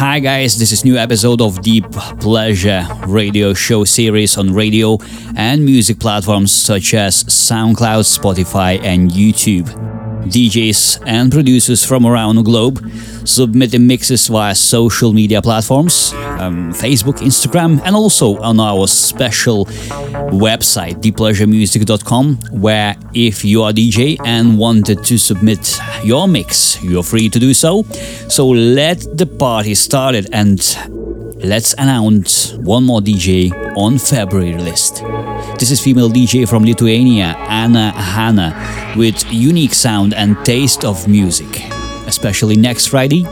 Hi guys, this is new episode of Deep Pleasure radio show series on radio and music platforms such as SoundCloud, Spotify and YouTube. DJs and producers from around the globe submit submitting mixes via social media platforms, um, Facebook, Instagram, and also on our special website, deeppleasuremusic.com, where if you are DJ and wanted to submit your mix, you're free to do so. So let the party started and let's announce one more DJ on February list. This is female DJ from Lithuania, Anna Hanna, with unique sound and taste of music. Especially next Friday,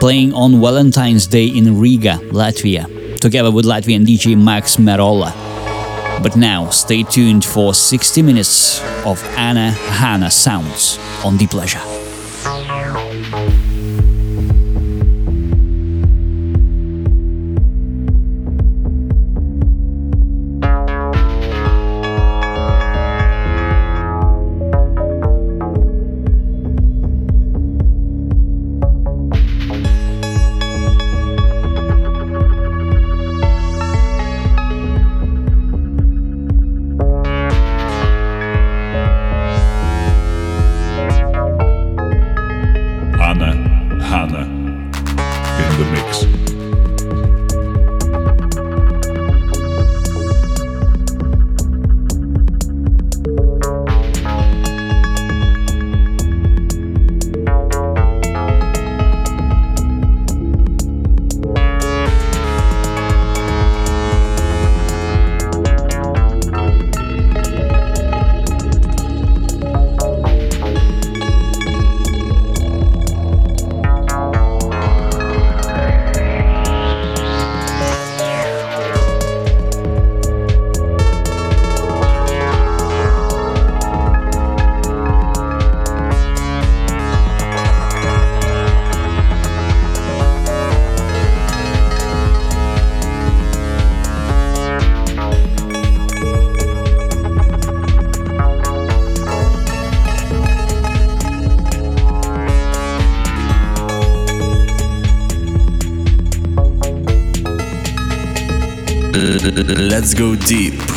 playing on Valentine's Day in Riga, Latvia, together with Latvian DJ Max Merola. But now, stay tuned for 60 minutes of Anna Hanna sounds on Deep Pleasure. Let's go deep.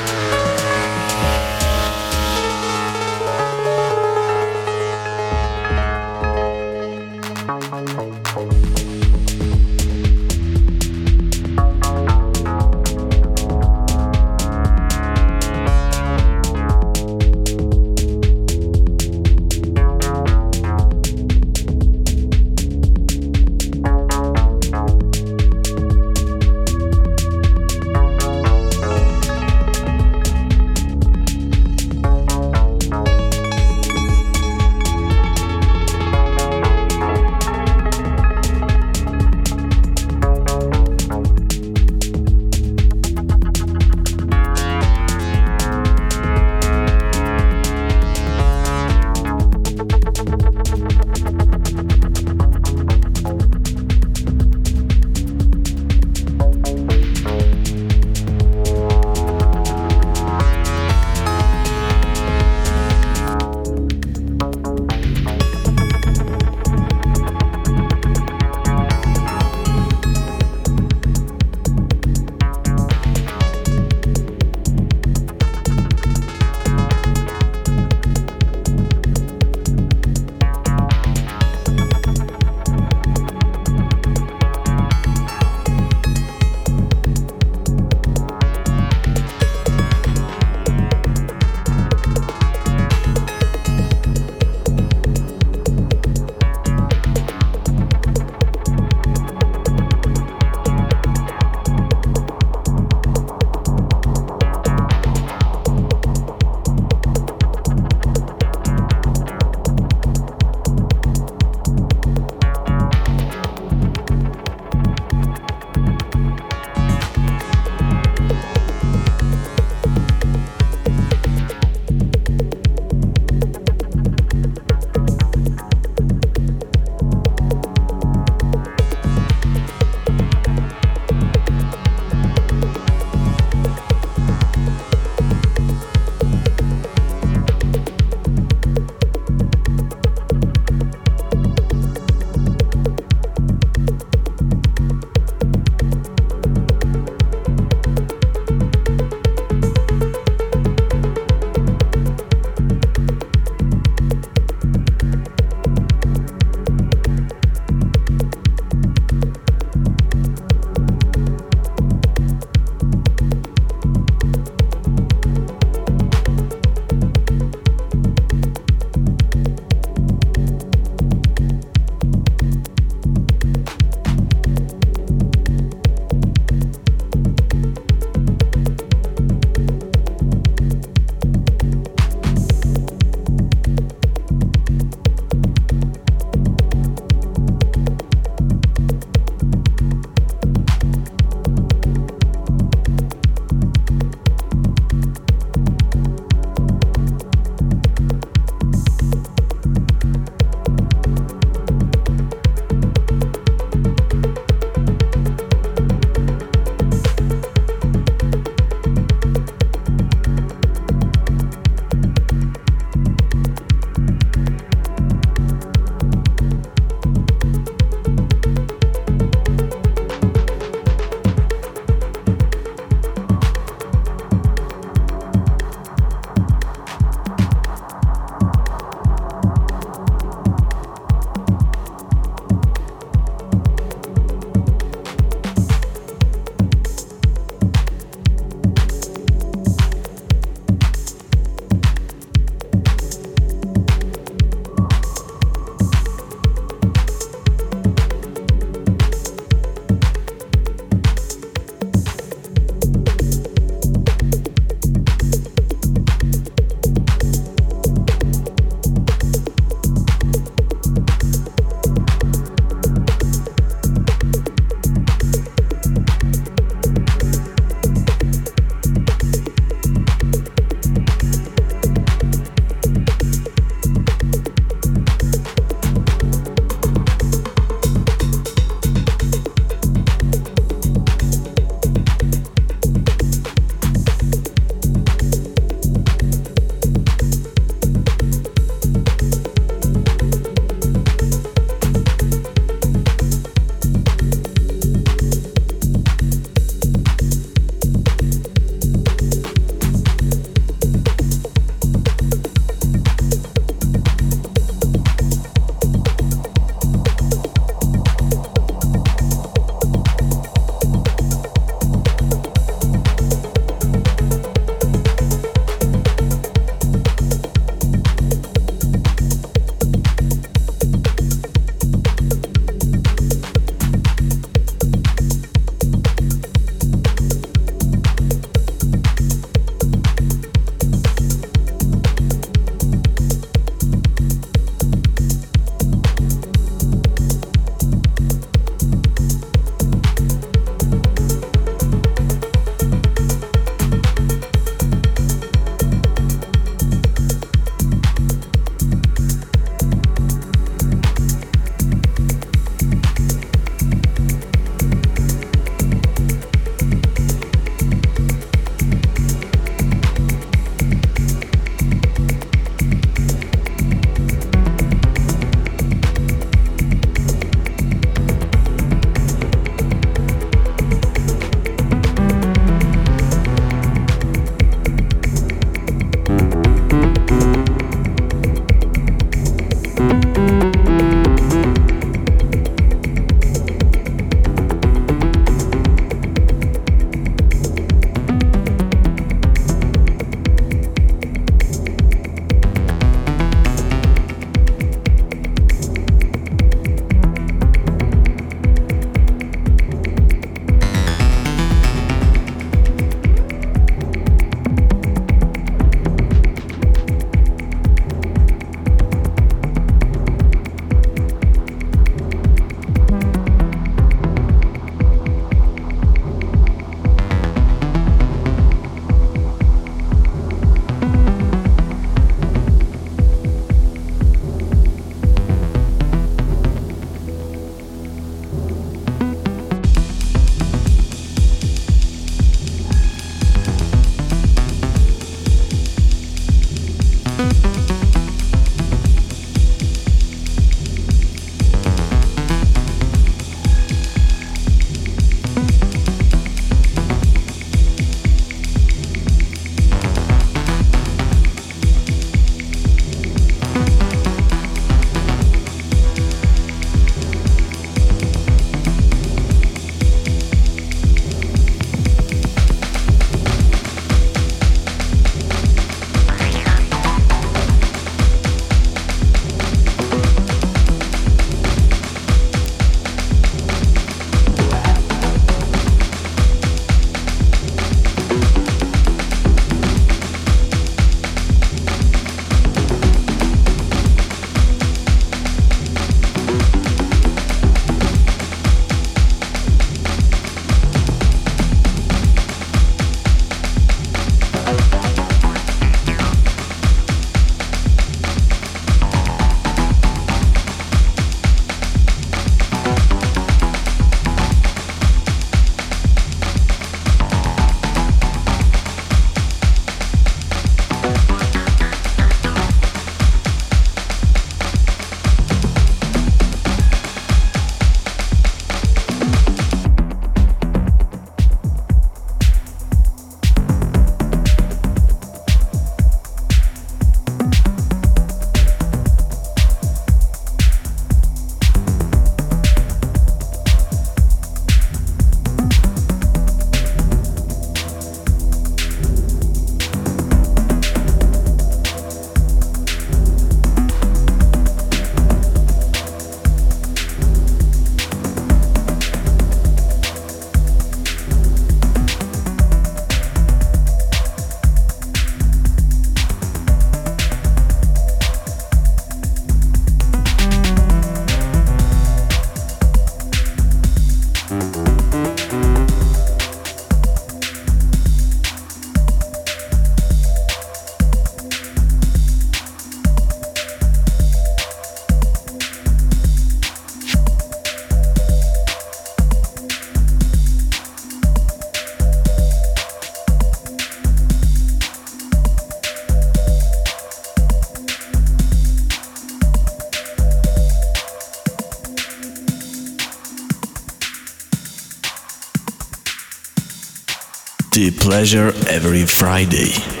Pleasure every Friday.